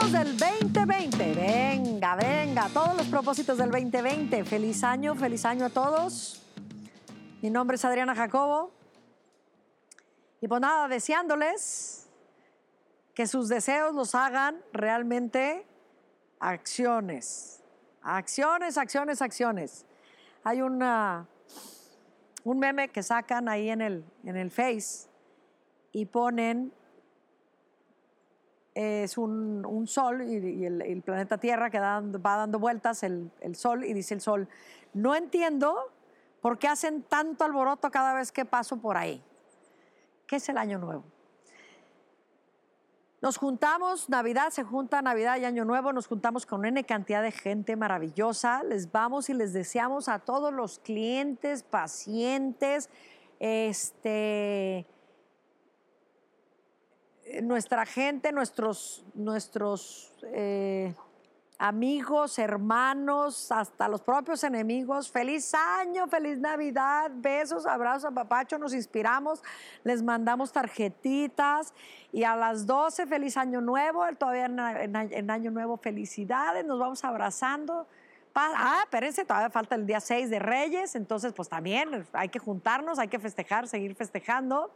propósitos del 2020. Venga, venga, todos los propósitos del 2020. Feliz año, feliz año a todos. Mi nombre es Adriana Jacobo. Y pues nada, deseándoles que sus deseos los hagan realmente acciones. Acciones, acciones, acciones. Hay una, un meme que sacan ahí en el, en el Face y ponen es un, un sol y, el, planeta Tierra que va dando vueltas, el, el sol, y dice el sol, no entiendo por qué hacen tanto alboroto cada vez que paso por ahí. ¿Qué es el año nuevo? Nos juntamos, Navidad, se junta Navidad y Año Nuevo, nos juntamos con N cantidad de gente maravillosa. Les vamos y les deseamos a todos los clientes, pacientes, este, nuestra gente, nuestros, nuestros eh, amigos, hermanos, hasta los propios enemigos. Feliz año, feliz Navidad, besos, abrazos, apapacho, nos inspiramos, les mandamos tarjetitas y a las 12 feliz año nuevo, todavía en, en- año nuevo felicidades, nos vamos abrazando. Ah, espérense, todavía falta el día 6 de Reyes, entonces pues también hay que juntarnos, hay que festejar, seguir festejando.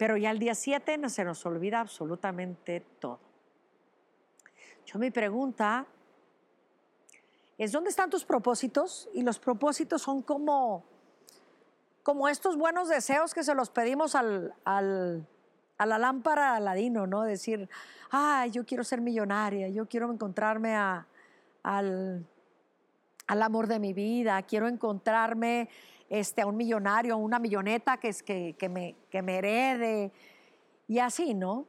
Pero ya el día 7 no se nos olvida absolutamente todo. Yo mi pregunta es, ¿dónde están tus propósitos? Y los propósitos son como, como estos buenos deseos que se los pedimos al, al- a la lámpara Aladino, ¿no? Decir, ay, yo quiero ser millonaria, yo quiero encontrarme a- al, al amor de mi vida, quiero encontrarme este, a un millonario, a una milloneta que, que, que me, que me herede. Y así, ¿no?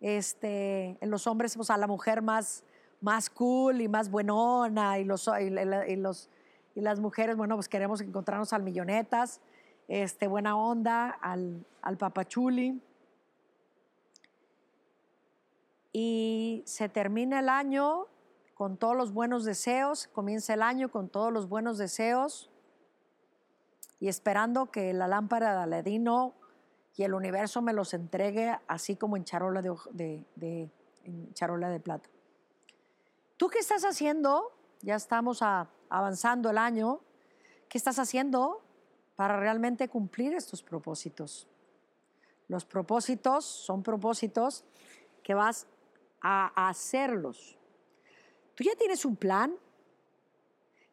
Este, en los hombres, pues a la mujer más, más cool y más buenona, y, los, y, y los, y las mujeres, bueno, pues queremos encontrarnos al millonetas, este, buena onda, al, al papachuli. Y se termina el año con todos los buenos deseos, comienza el año con todos los buenos deseos y esperando que la lámpara de Aladino y el universo me los entregue así como en charola de, de- de plata. ¿Tú qué estás haciendo? Ya estamos a- avanzando el año. ¿Qué estás haciendo para realmente cumplir estos propósitos? Los propósitos son propósitos que vas a hacerlos. ¿Tú ya tienes un plan?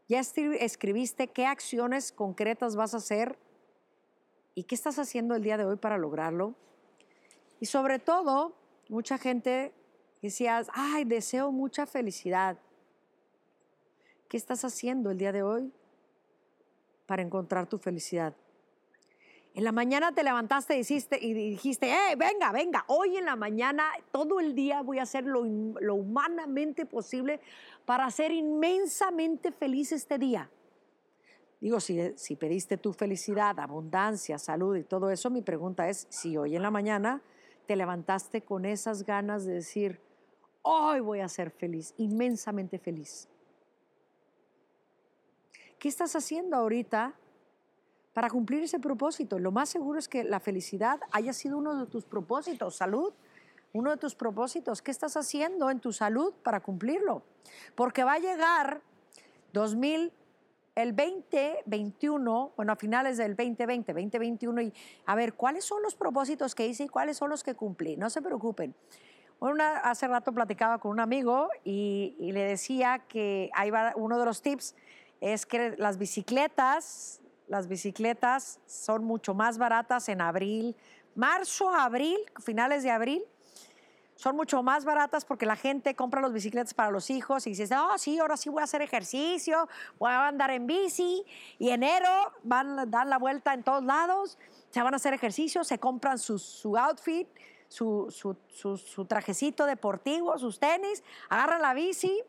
¿Ya escri- escribiste qué acciones concretas vas a hacer y qué estás haciendo el día de hoy para lograrlo? Y sobre todo, mucha gente decía, ay, deseo mucha felicidad. ¿Qué estás haciendo el día de hoy para encontrar tu felicidad? En la mañana te levantaste y dijiste, y dijiste "Eh, venga, venga, hoy en la mañana, todo el día voy a hacer lo, lo humanamente posible para ser inmensamente feliz este día. Digo, si, si pediste tu felicidad, abundancia, salud y todo eso, mi pregunta es si hoy en la mañana te levantaste con esas ganas de decir, hoy voy a ser feliz, inmensamente feliz. ¿Qué estás haciendo ahorita para cumplir ese propósito? Lo más seguro es que la felicidad haya sido uno de tus propósitos, salud, uno de tus propósitos. ¿Qué estás haciendo en tu salud para cumplirlo? Porque va a llegar 2000, el 2021, bueno, a finales del 2020, 2021, y a ver, ¿cuáles son los propósitos que hice y cuáles son los que cumplí? No se preocupen. Una, hace rato platicaba con un amigo y, y le decía que ahí va uno de los tips, es que las bicicletas, las bicicletas son mucho más baratas en abril, marzo, abril, finales de abril, son mucho más baratas porque la gente compra las bicicletas para los hijos y dices, oh, sí, ahora sí voy a hacer ejercicio, voy a andar en bici. Y enero van a dar la vuelta en todos lados, se van a hacer ejercicio, se compran su, outfit, su, su, su trajecito deportivo, sus tenis, agarran la bici,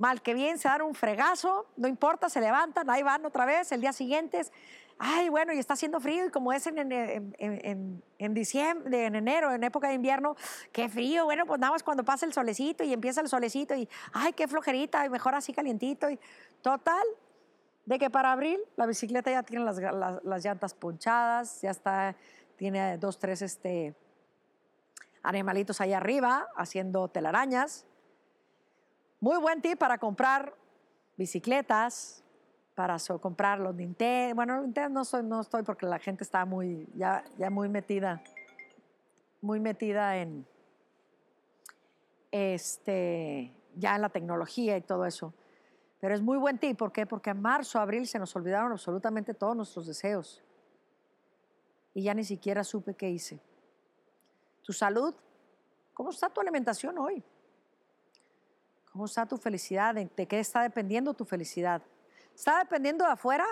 mal que bien se dan un fregazo, no importa, se levantan, ahí van otra vez, el día siguiente es, ay, bueno, y está haciendo frío y como es en, en, en, en- diciembre, en enero, en época de invierno, qué frío, bueno, pues nada más cuando pasa el solecito y empieza el solecito y, ay, qué flojerita, y mejor así calientito y total, de que para abril la bicicleta ya tiene las, las- las llantas ponchadas, ya está, tiene dos, tres este, animalitos ahí arriba haciendo telarañas Muy buen tip para comprar bicicletas, para so- comprar los Nintendo. Bueno, Nintendo no, soy, no estoy porque la gente está muy, ya, ya muy metida, muy metida en, este, ya en la tecnología y todo eso. Pero es muy buen tip, ¿por qué? Porque en marzo, abril se nos olvidaron absolutamente todos nuestros deseos. Y ya ni siquiera supe qué hice. Tu salud, ¿cómo está tu alimentación hoy? ¿Cómo está tu felicidad? ¿De, qué está dependiendo tu felicidad? ¿Está dependiendo de afuera?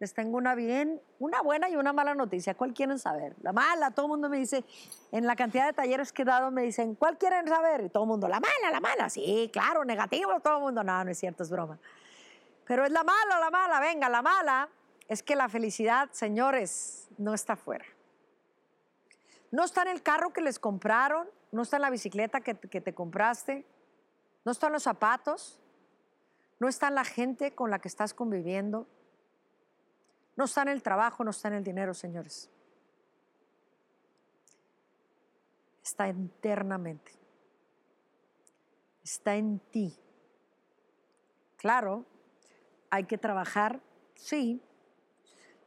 Les tengo una bien, una buena y una mala noticia. ¿Cuál quieren saber? La mala, todo el mundo me dice, en la cantidad de talleres que he dado me dicen, ¿cuál quieren saber? Y todo el mundo, la mala, la mala. Sí, claro, negativo, todo el mundo. No, no es cierto, es broma. Pero es la mala, la mala. Venga, la mala es que la felicidad, señores, no está afuera. No está en el carro que les compraron, no está en la bicicleta que, que te compraste, no está en los zapatos, no está la gente con la que estás conviviendo, no está en el trabajo, no está en el dinero, señores. Está internamente. Está en ti. Claro, hay que trabajar, sí,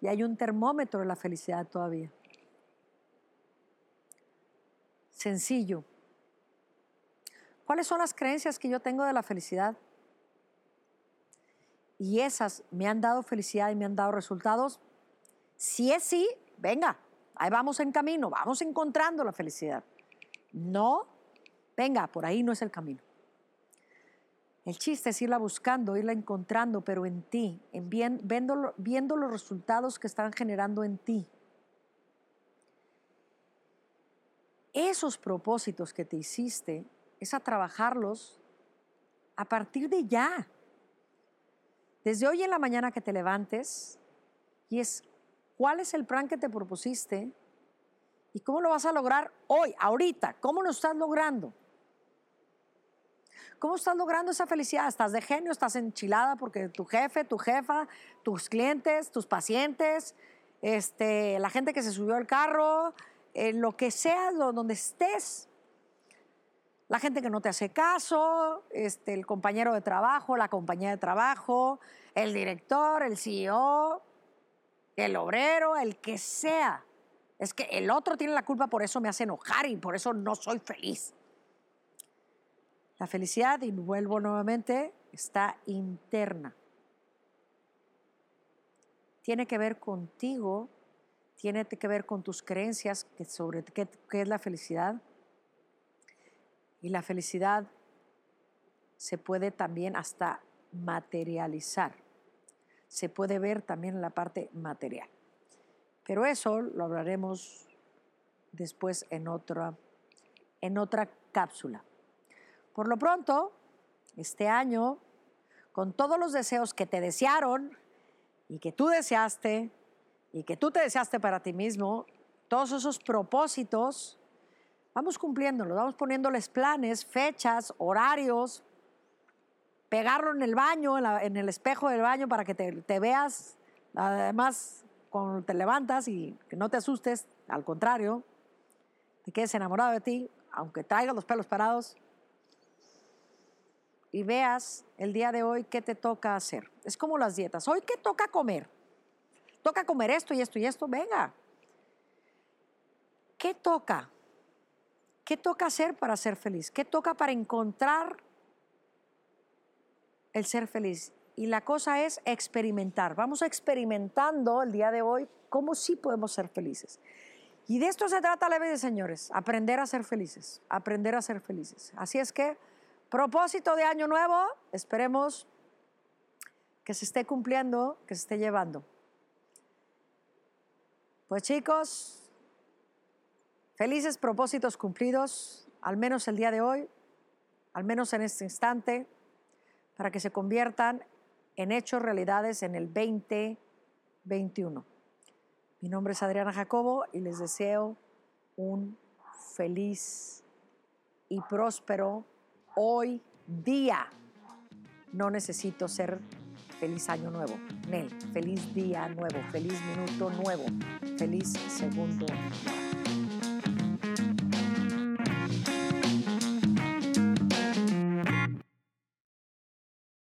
y hay un termómetro de la felicidad todavía. Sencillo. ¿Cuáles son las creencias que yo tengo de la felicidad? Y esas me han dado felicidad y me han dado resultados. Si es sí, venga, ahí vamos en camino, vamos encontrando la felicidad. No, venga, por ahí no es el camino. El chiste es irla buscando, irla encontrando, pero en ti, en bien, viendo, viendo los resultados que están generando en ti. Esos propósitos que te hiciste es a trabajarlos a partir de ya. Desde hoy en la mañana que te levantes y es cuál es el plan que te propusiste y cómo lo vas a lograr hoy, ahorita, cómo lo estás logrando. ¿Cómo estás logrando esa felicidad? ¿Estás de genio? ¿Estás enchilada porque tu jefe, tu jefa, tus clientes, tus pacientes, este, la gente que se subió al carro, eh, lo que sea, donde estés? La gente que no te hace caso, este, el compañero de trabajo, la compañía de trabajo, el director, el CEO, el obrero, el que sea. Es que el otro tiene la culpa, por eso me hace enojar y por eso no soy feliz. La felicidad, y vuelvo nuevamente, está interna. Tiene que ver contigo, tiene que ver con tus creencias que sobre qué, qué es la felicidad. Y la felicidad se puede también hasta materializar. Se puede ver también en la parte material. Pero eso lo hablaremos después en otra, en otra cápsula. Por lo pronto, este año, con todos los deseos que te desearon y que tú deseaste y que tú te deseaste para ti mismo, todos esos propósitos, vamos cumpliéndolos, vamos poniéndoles planes, fechas, horarios, pegarlo en el baño, en el espejo del baño para que te, te veas, además, cuando te levantas y que no te asustes, al contrario, te quedes enamorado de ti, aunque traigas los pelos parados, y veas el día de hoy qué te toca hacer. Es como las dietas. Hoy qué toca comer. Toca comer esto y esto y esto. Venga. ¿Qué toca? ¿Qué toca hacer para ser feliz? ¿Qué toca para encontrar el ser feliz? Y la cosa es experimentar. Vamos experimentando el día de hoy cómo sí podemos ser felices. Y de esto se trata la vida, señores. Aprender a ser felices. Aprender a ser felices. Así es que, propósito de año nuevo, esperemos que se esté cumpliendo, que se esté llevando. Pues chicos, felices propósitos cumplidos, al menos el día de hoy, al menos en este instante, para que se conviertan en hechos, realidades en el 2021. Mi nombre es Adriana Jacobo y les deseo un feliz y próspero hoy día. No necesito ser feliz año nuevo. Nel, feliz día nuevo, feliz minuto nuevo, feliz segundo.